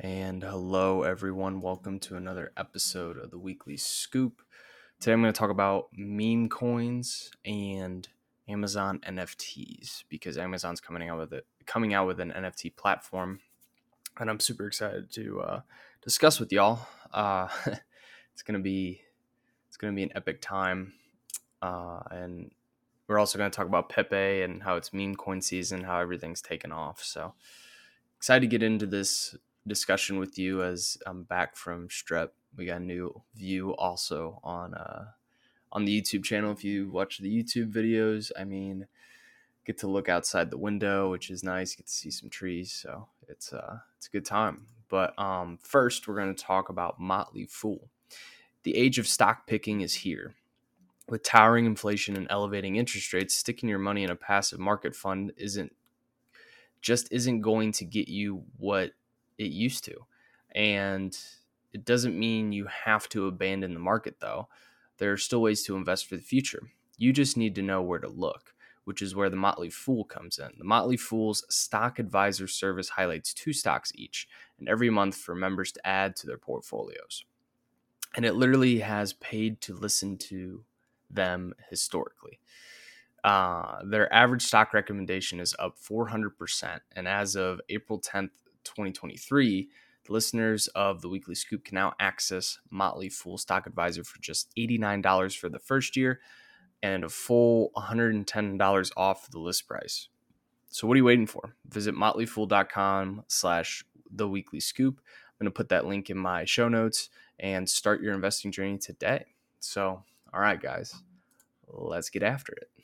And hello, everyone. Welcome to another episode of the Weekly Scoop. Today, I'm going to talk about meme coins and Amazon NFTs because Amazon's coming out with it, coming out with an NFT platform, and I'm super excited to uh, discuss with y'all. Uh, it's gonna be it's gonna be an epic time, uh, and we're also going to talk about Pepe and how it's meme coin season, how everything's taken off. So excited to get into this discussion with you as I'm back from Strep. We got a new view also on uh, on the YouTube channel. If you watch the YouTube videos, I mean, get to look outside the window, which is nice. Get to see some trees, so it's uh it's a good time. But um, first, we're going to talk about Motley Fool. The age of stock picking is here. With towering inflation and elevating interest rates, sticking your money in a passive market fund isn't just isn't going to get you what it used to. And it doesn't mean you have to abandon the market though. There are still ways to invest for the future. You just need to know where to look, which is where the Motley Fool comes in. The Motley Fool's stock advisor service highlights two stocks each, and every month for members to add to their portfolios. And it literally has paid to listen to them historically. Uh, their average stock recommendation is up 400%. And as of April 10th, 2023, the listeners of the Weekly Scoop can now access Motley Fool Stock Advisor for just $89 for the first year and a full $110 off the list price. So what are you waiting for? Visit motleyfool.com slash the weekly scoop. I'm going to put that link in my show notes and start your investing journey today. So, all right, guys, let's get after it.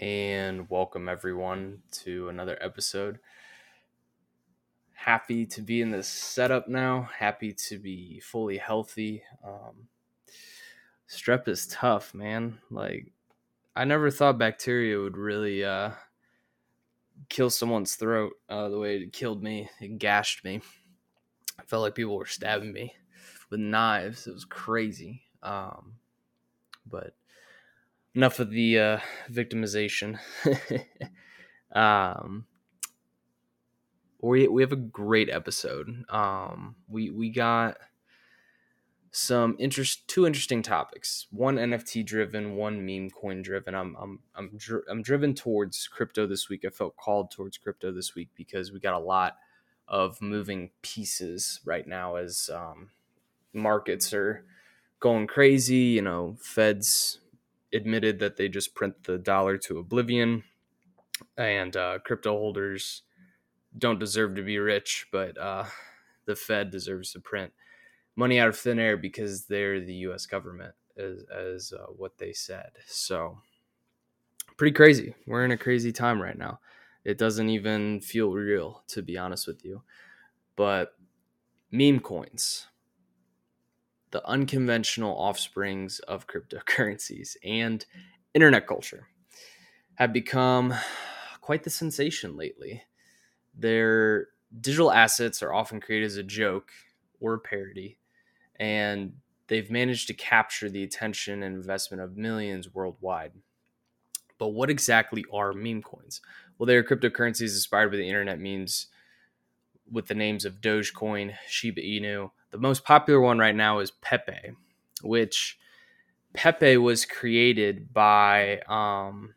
And welcome everyone to another episode. Happy to be in this setup now. Happy to be fully healthy. Um, strep is tough, man. Like, I never thought bacteria would really uh, kill someone's throat uh, the way it killed me. It gashed me. I felt like people were stabbing me with knives. It was crazy. Um, but enough of the uh, victimization. um, we we have a great episode. Um, we we got some interest two interesting topics. One NFT driven, one meme coin driven. I'm I'm I'm I'm driven towards crypto this week. I felt called towards crypto this week because we got a lot of moving pieces right now as um, markets are going crazy. You know, Fed's admitted that they just print the dollar to oblivion, and uh, crypto holders don't deserve to be rich, but uh, the Fed deserves to print money out of thin air because they're the U.S. government, as, as uh, what they said. So, pretty crazy. We're in a crazy time right now. It doesn't even feel real, to be honest with you. But meme coins the unconventional offsprings of cryptocurrencies and internet culture have become quite the sensation lately. Their digital assets are often created as a joke or a parody, and they've managed to capture the attention and investment of millions worldwide. But what exactly are meme coins? Well, they are cryptocurrencies inspired by the internet memes with the names of Dogecoin, Shiba Inu, the most popular one right now is Pepe, which Pepe was created by um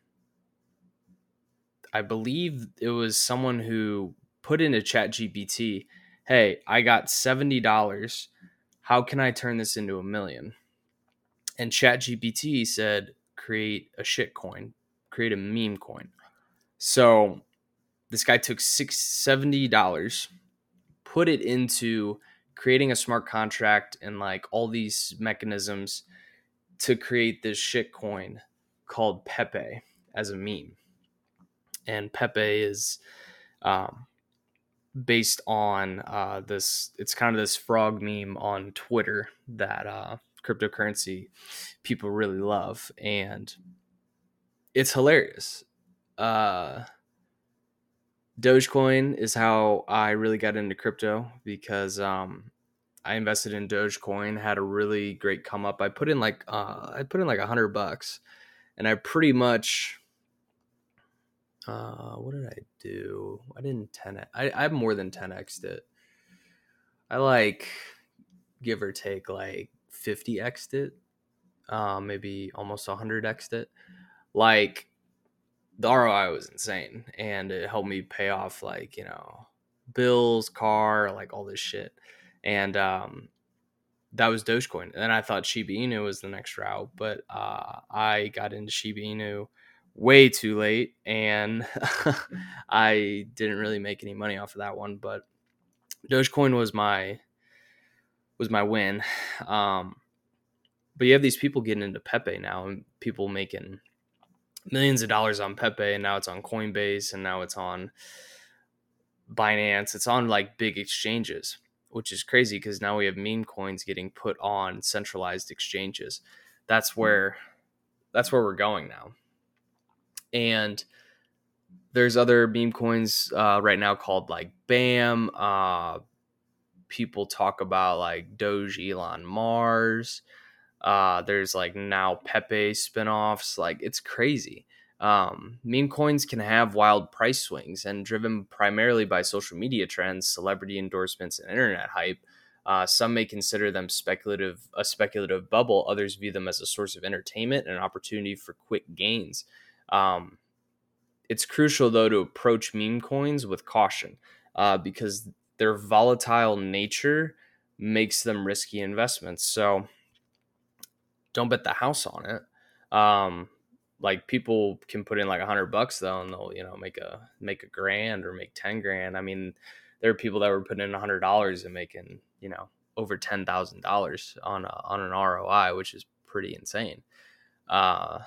I believe it was someone who put into chat GPT, hey, I got $70. How can I turn this into a million? And chat GPT said, create a shit coin, create a meme coin. So this guy took six seventy dollars, put it into creating a smart contract and like all these mechanisms to create this shit coin called Pepe as a meme. And Pepe is um, based on uh, this, it's kind of this frog meme on Twitter that uh, cryptocurrency people really love. And it's hilarious. Uh, Dogecoin is how I really got into crypto because um, I invested in Dogecoin, had a really great come up. I put in like uh, I put in like a hundred bucks, and I pretty much uh, what did I do? I didn't ten. I I have more than ten xed it. I like give or take like fifty xed it, uh, maybe almost hundred xed it. Like the ROI was insane, and it helped me pay off like you know bills, car, like all this shit, and um, that was Dogecoin. And then I thought Shiba Inu was the next route, but uh, I got into Shiba Inu way too late, and I didn't really make any money off of that one. But Dogecoin was my was my win. Um, but you have these people getting into Pepe now, and people making millions of dollars on Pepe, and now it's on Coinbase, and now it's on Binance. It's on like big exchanges, which is crazy because now we have meme coins getting put on centralized exchanges. That's hmm. where that's where we're going now. And there's other meme coins uh, right now called like BAM. Uh, people talk about like Dogelon Mars. Uh, there's like now Pepe spinoffs. Like it's crazy. Um, meme coins can have wild price swings and driven primarily by social media trends, celebrity endorsements, and internet hype. Uh, some may consider them speculative, a speculative bubble. Others view them as a source of entertainment and an opportunity for quick gains. Um, it's crucial though to approach meme coins with caution uh, because their volatile nature makes them risky investments. So don't bet the house on it. Um, like people can put in like a hundred bucks though, and they'll you know make a make a grand or make ten grand. I mean, there are people that were putting in a hundred dollars and making you know over ten thousand dollars on a, on an ROI, which is pretty insane. Uh,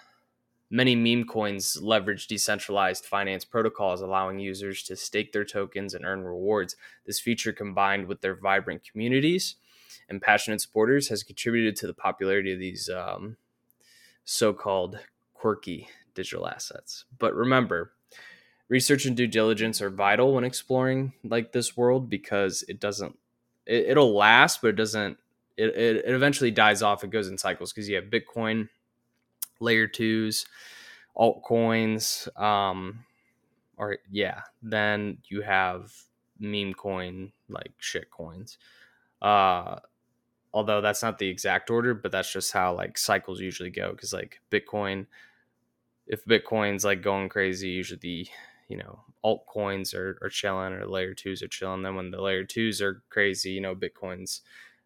many meme coins leverage decentralized finance protocols, allowing users to stake their tokens and earn rewards. This feature, combined with their vibrant communities, and passionate supporters has contributed to the popularity of these um, so-called quirky digital assets. But remember, research and due diligence are vital when exploring like this world because it doesn't it, will last, but it doesn't. It, it, it eventually dies off. It goes in cycles because you have Bitcoin, layer twos, altcoins, um, or yeah, then you have meme coin like shit coins. Uh, although that's not the exact order, but that's just how like cycles usually go. Because like Bitcoin, if Bitcoin's like going crazy, usually the you know altcoins are, are chilling or layer twos are chilling. Then when the layer twos are crazy, you know Bitcoin's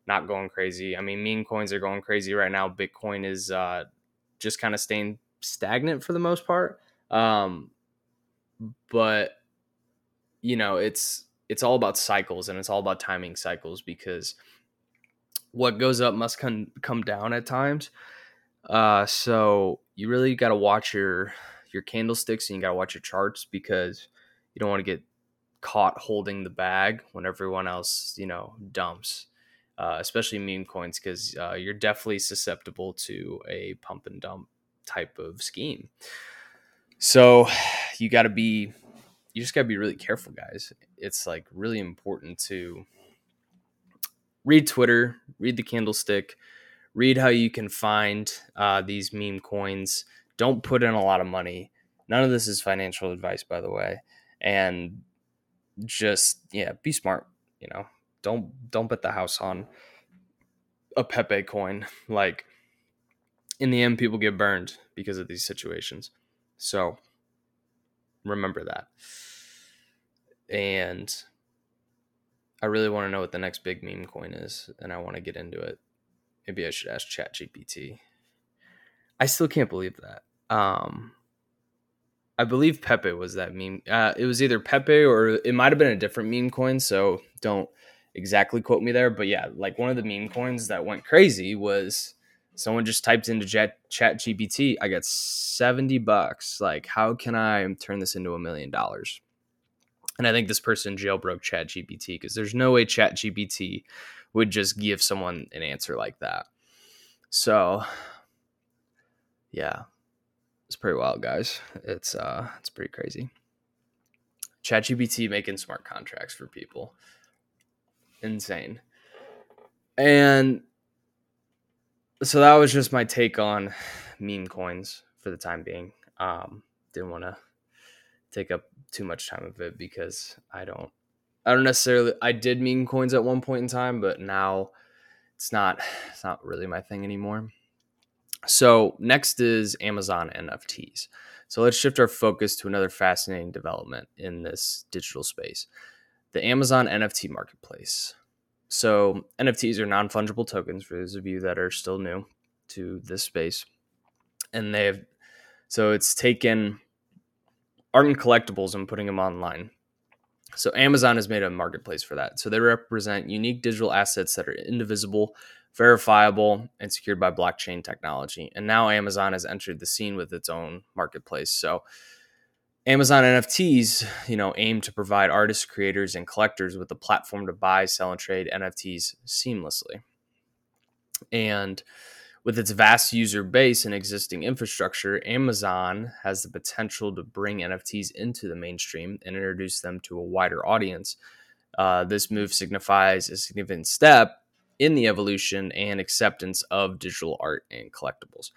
not going crazy. I mean, meme coins are going crazy right now. Bitcoin is uh, just kind of staying stagnant for the most part. Um, but you know, it's it's all about cycles and it's all about timing cycles because what goes up must come come down at times. Uh, so you really got to watch your your candlesticks and you got to watch your charts because you don't want to get caught holding the bag when everyone else you know dumps. Uh, especially meme coins because uh, you're definitely susceptible to a pump and dump type of scheme. So you got to be, you just got to be really careful, guys. It's like really important to read Twitter, read the candlestick, read how you can find uh, these meme coins. Don't put in a lot of money. None of this is financial advice, by the way. And just yeah, be smart. You know, don't don't bet the house on a Pepe coin. Like in the end, people get burned because of these situations. So remember that. And I really want to know what the next big meme coin is, and I want to get into it. Maybe I should ask ChatGPT. I still can't believe that. Um, I believe Pepe was that meme. Uh, it was either Pepe or it might have been a different meme coin. So don't exactly quote me there. But yeah, like one of the meme coins that went crazy was someone just typed into chat, chat GPT, I got 70 bucks. Like, how can I turn this into a million dollars? And I think this person jailbroke Chat GPT because there's no way Chat GPT would just give someone an answer like that. So yeah, it's pretty wild, guys. It's uh it's pretty crazy. ChatGPT making smart contracts for people. Insane. And so that was just my take on meme coins for the time being. Um, didn't want to take up too much time of it because I don't I don't necessarily I did meme coins at one point in time, but now it's not it's not really my thing anymore. So next is Amazon NFTs. So let's shift our focus to another fascinating development in this digital space. The Amazon NFT marketplace. So NFTs are non-fungible tokens for those of you that are still new to this space. And they've so it's taken art and collectibles and putting them online. So Amazon has made a marketplace for that. So they represent unique digital assets that are indivisible, verifiable, and secured by blockchain technology. And now Amazon has entered the scene with its own marketplace. So Amazon NFTs, you know, aim to provide artists, creators, and collectors with a platform to buy, sell, and trade NFTs seamlessly. And with its vast user base and existing infrastructure, Amazon has the potential to bring NFTs into the mainstream and introduce them to a wider audience. Uh, this move signifies a significant step in the evolution and acceptance of digital art and collectibles.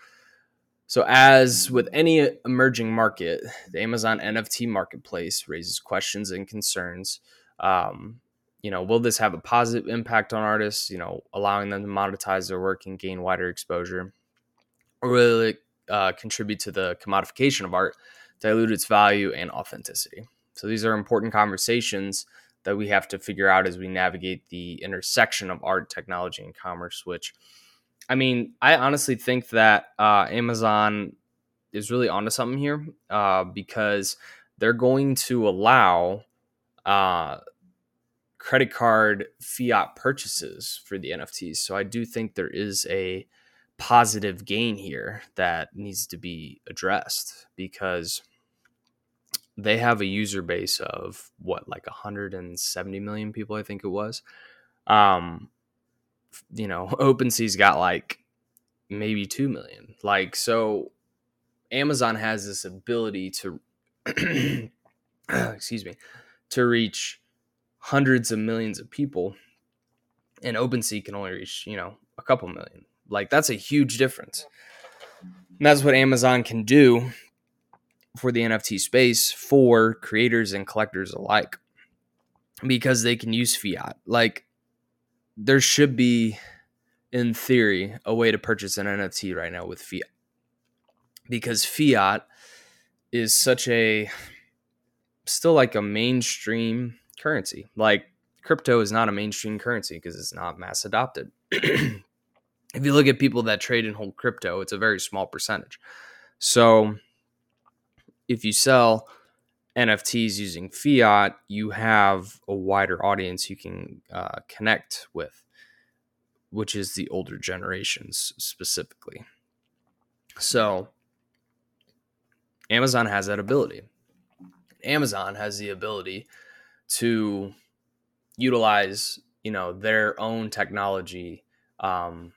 So, as with any emerging market, the Amazon NFT marketplace raises questions and concerns um, you know, will this have a positive impact on artists, you know, allowing them to monetize their work and gain wider exposure? Or will it uh, contribute to the commodification of art, dilute its value and authenticity? So these are important conversations that we have to figure out as we navigate the intersection of art, technology, and commerce. Which, I mean, I honestly think that uh, Amazon is really onto something here uh, because they're going to allow uh, credit card fiat purchases for the NFTs. So I do think there is a positive gain here that needs to be addressed because they have a user base of what like 170 million people I think it was. Um you know, OpenSea's got like maybe 2 million. Like so Amazon has this ability to excuse me, to reach hundreds of millions of people and OpenSea can only reach, you know, a couple million. Like that's a huge difference. And that's what Amazon can do for the NFT space for creators and collectors alike because they can use fiat. Like there should be in theory a way to purchase an NFT right now with fiat. Because fiat is such a still like a mainstream currency. Like crypto is not a mainstream currency because it's not mass adopted. if you look at people that trade and hold crypto, it's a very small percentage. So if you sell NFTs using fiat, you have a wider audience you can uh, connect with, which is the older generations specifically. So Amazon has that ability. Amazon has the ability to utilize you know their own technology um,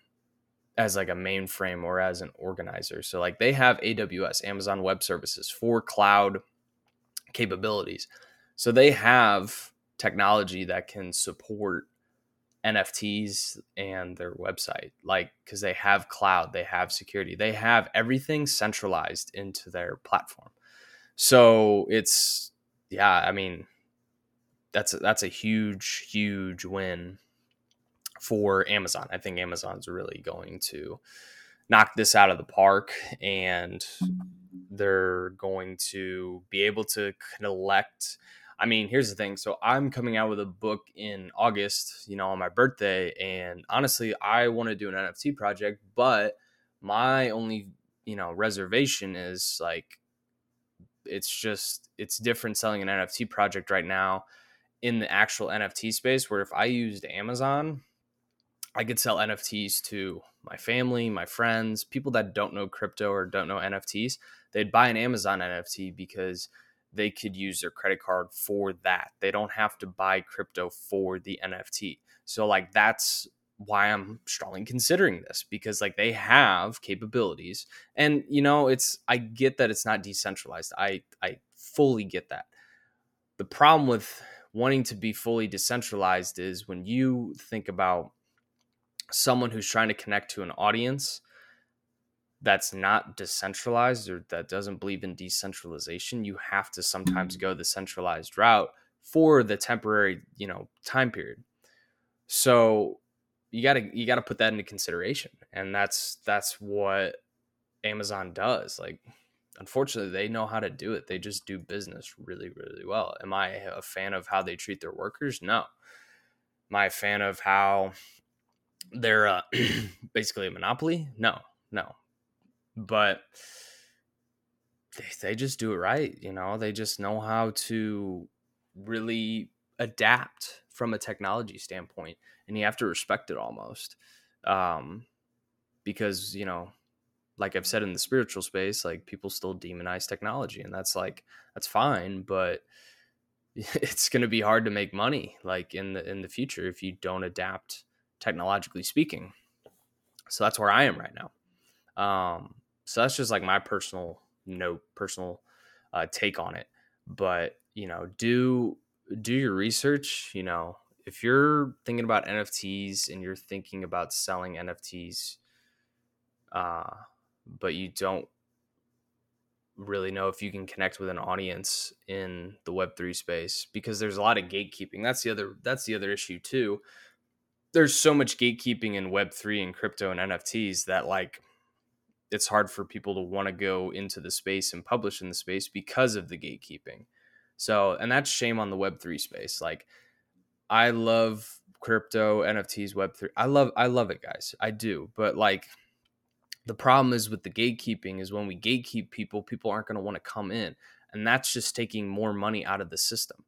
as like a mainframe or as an organizer. So like they have AWS, Amazon Web Services for cloud capabilities. So they have technology that can support NFTs and their website like cuz they have cloud, they have security. They have everything centralized into their platform. So it's yeah, I mean, that's a, that's a huge huge win for Amazon. I think Amazon's really going to knock this out of the park and they're going to be able to collect I mean, here's the thing. So I'm coming out with a book in August, you know, on my birthday and honestly, I want to do an NFT project, but my only, you know, reservation is like it's just it's different selling an NFT project right now in the actual NFT space where if I used Amazon, I could sell NFTs to my family, my friends, people that don't know crypto or don't know NFTs. They'd buy an Amazon NFT because they could use their credit card for that. They don't have to buy crypto for the NFT. So like that's why I'm strongly considering this because like they have capabilities and you know it's I get that it's not decentralized. I I fully get that the problem with wanting to be fully decentralized is when you think about someone who's trying to connect to an audience that's not decentralized or that doesn't believe in decentralization, you have to sometimes mm-hmm. go the centralized route for the temporary, you know, time period. So you got to you got to put that into consideration. And that's that's what Amazon does. Like unfortunately, they know how to do it. They just do business really really well. Am I a fan of how they treat their workers? No. Am I a fan of how they're uh, basically a monopoly? No. No but they, they just do it right you know they just know how to really adapt from a technology standpoint and you have to respect it almost um, because you know like i've said in the spiritual space like people still demonize technology and that's like that's fine but it's going to be hard to make money like in the in the future if you don't adapt technologically speaking so that's where i am right now um, so that's just like my personal note, personal uh, take on it. But you know, do do your research. You know, if you're thinking about NFTs and you're thinking about selling NFTs, uh, but you don't really know if you can connect with an audience in the web3 space because there's a lot of gatekeeping that's the other that's the other issue too there's so much gatekeeping in web3 and crypto and nfts that like it's hard for people to want to go into the space and publish in the space because of the gatekeeping. So, and that's shame on the web3 space. Like I love crypto, NFTs, web3. I love I love it, guys. I do. But like the problem is with the gatekeeping is when we gatekeep people, people aren't going to want to come in. And that's just taking more money out of the system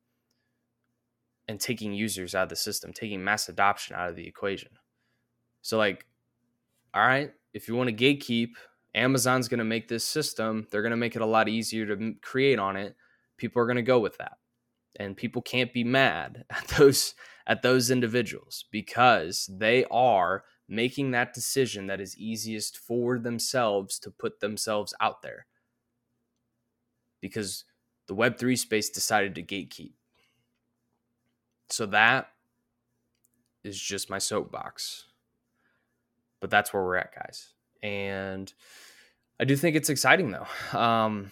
and taking users out of the system, taking mass adoption out of the equation. So like all right, if you want to gatekeep, Amazon's going to make this system. They're going to make it a lot easier to create on it. People are going to go with that. And people can't be mad at those at those individuals because they are making that decision that is easiest for themselves to put themselves out there. Because the web3 space decided to gatekeep. So that is just my soapbox. But that's where we're at, guys. And I do think it's exciting though, um,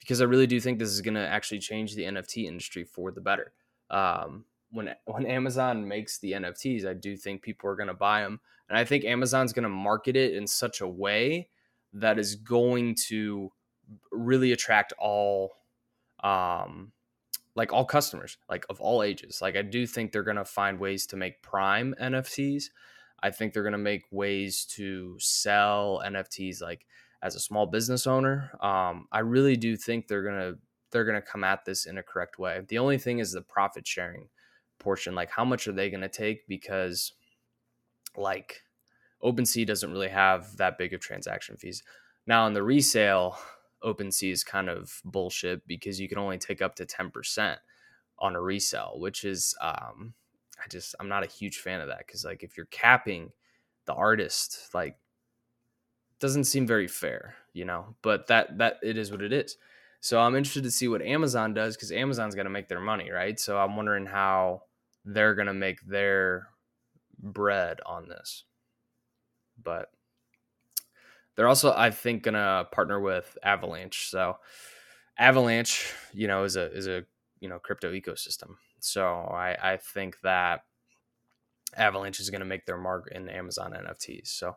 because I really do think this is going to actually change the NFT industry for the better. Um, when when Amazon makes the NFTs, I do think people are going to buy them, and I think Amazon's going to market it in such a way that is going to really attract all um like all customers like of all ages like i do think they're going to find ways to make prime nfts I think they're going to make ways to sell NFTs like as a small business owner. Um, I really do think they're going to they're going to come at this in a correct way. The only thing is the profit sharing portion. Like how much are they going to take because like OpenSea doesn't really have that big of transaction fees. Now on the resale, OpenSea is kind of bullshit because you can only take up to 10% on a resale, which is um, I just I'm not a huge fan of that because like if you're capping the artist, like doesn't seem very fair, you know. But that that it is what it is. So I'm interested to see what Amazon does because Amazon's going to make their money, right? So I'm wondering how they're going to make their bread on this. But they're also, I think, going to partner with Avalanche. So Avalanche, you know, is a is a you know crypto ecosystem. So I, I think that Avalanche is going to make their mark in Amazon NFTs. So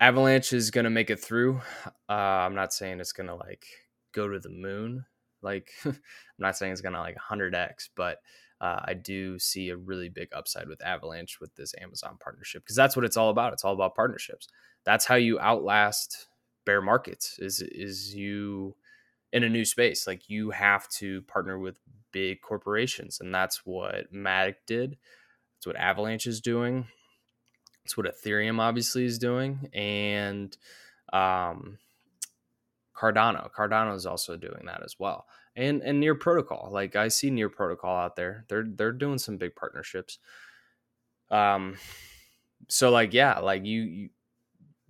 Avalanche is going to make it through. Uh, I'm not saying it's going to like go to the moon. Like I'm not saying it's going to like 100x, but uh, I do see a really big upside with Avalanche with this Amazon partnership because that's what it's all about. It's all about partnerships. That's how you outlast bear markets. Is is you in a new space. Like you have to partner with big corporations, and that's what Matic did. That's what Avalanche is doing. That's what Ethereum obviously is doing, and um, Cardano. Cardano is also doing that as well, and and Near Protocol. Like I see Near Protocol out there. They're they're doing some big partnerships. Um, so like yeah, like you, you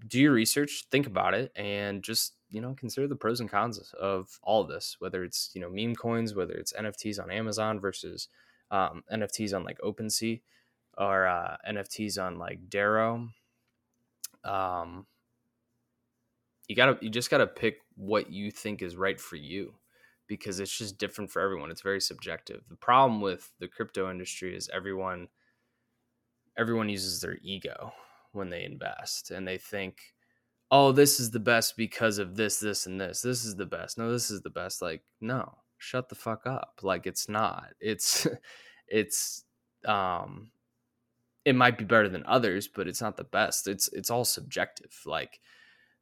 do your research, think about it, and just you know consider the pros and cons of all of this whether it's you know meme coins whether it's nfts on amazon versus um, nfts on like OpenSea or uh, nfts on like darrow um, you gotta you just gotta pick what you think is right for you because it's just different for everyone it's very subjective the problem with the crypto industry is everyone everyone uses their ego when they invest and they think oh, this is the best because of this, this, and this. This is the best. No, this is the best. Like, no, shut the fuck up. Like, it's not. It's, it's, um, it might be better than others, but it's not the best. It's, it's all subjective. Like,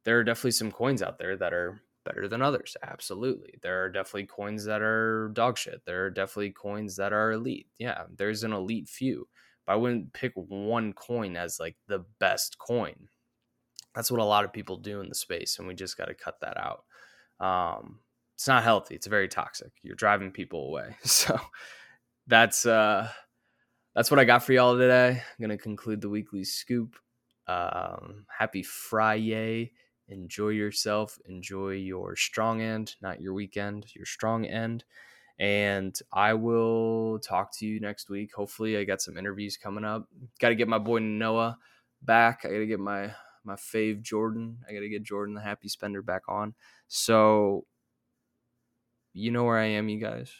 there are definitely some coins out there that are better than others. Absolutely. There are definitely coins that are dog shit. There are definitely coins that are elite. Yeah, there's an elite few. But I wouldn't pick one coin as like the best coin that's what a lot of people do in the space, and we just got to cut that out. Um, it's not healthy. It's very toxic. You're driving people away. So that's uh, that's what I got for y'all today. I'm gonna conclude the weekly scoop. Um, happy Friday. Enjoy yourself. Enjoy your strong end, not your weekend. Your strong end. And I will talk to you next week. Hopefully, I got some interviews coming up. Got to get my boy Noah back. I got to get my my fave Jordan. I got to get Jordan the happy spender back on. So you know where I am, you guys.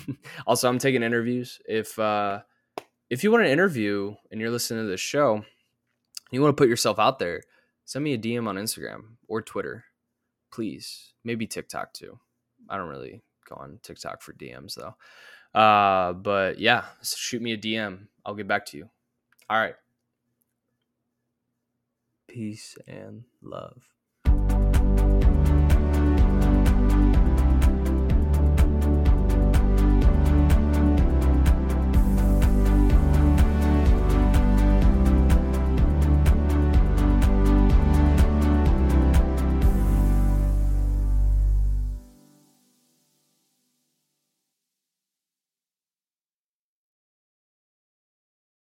also, I'm taking interviews. If uh if you want an interview and you're listening to this show, you want to put yourself out there, send me a DM on Instagram or Twitter. Please. Maybe TikTok too. I don't really go on TikTok for DMs though. Uh, but yeah, shoot me a DM. I'll get back to you. All right peace and love.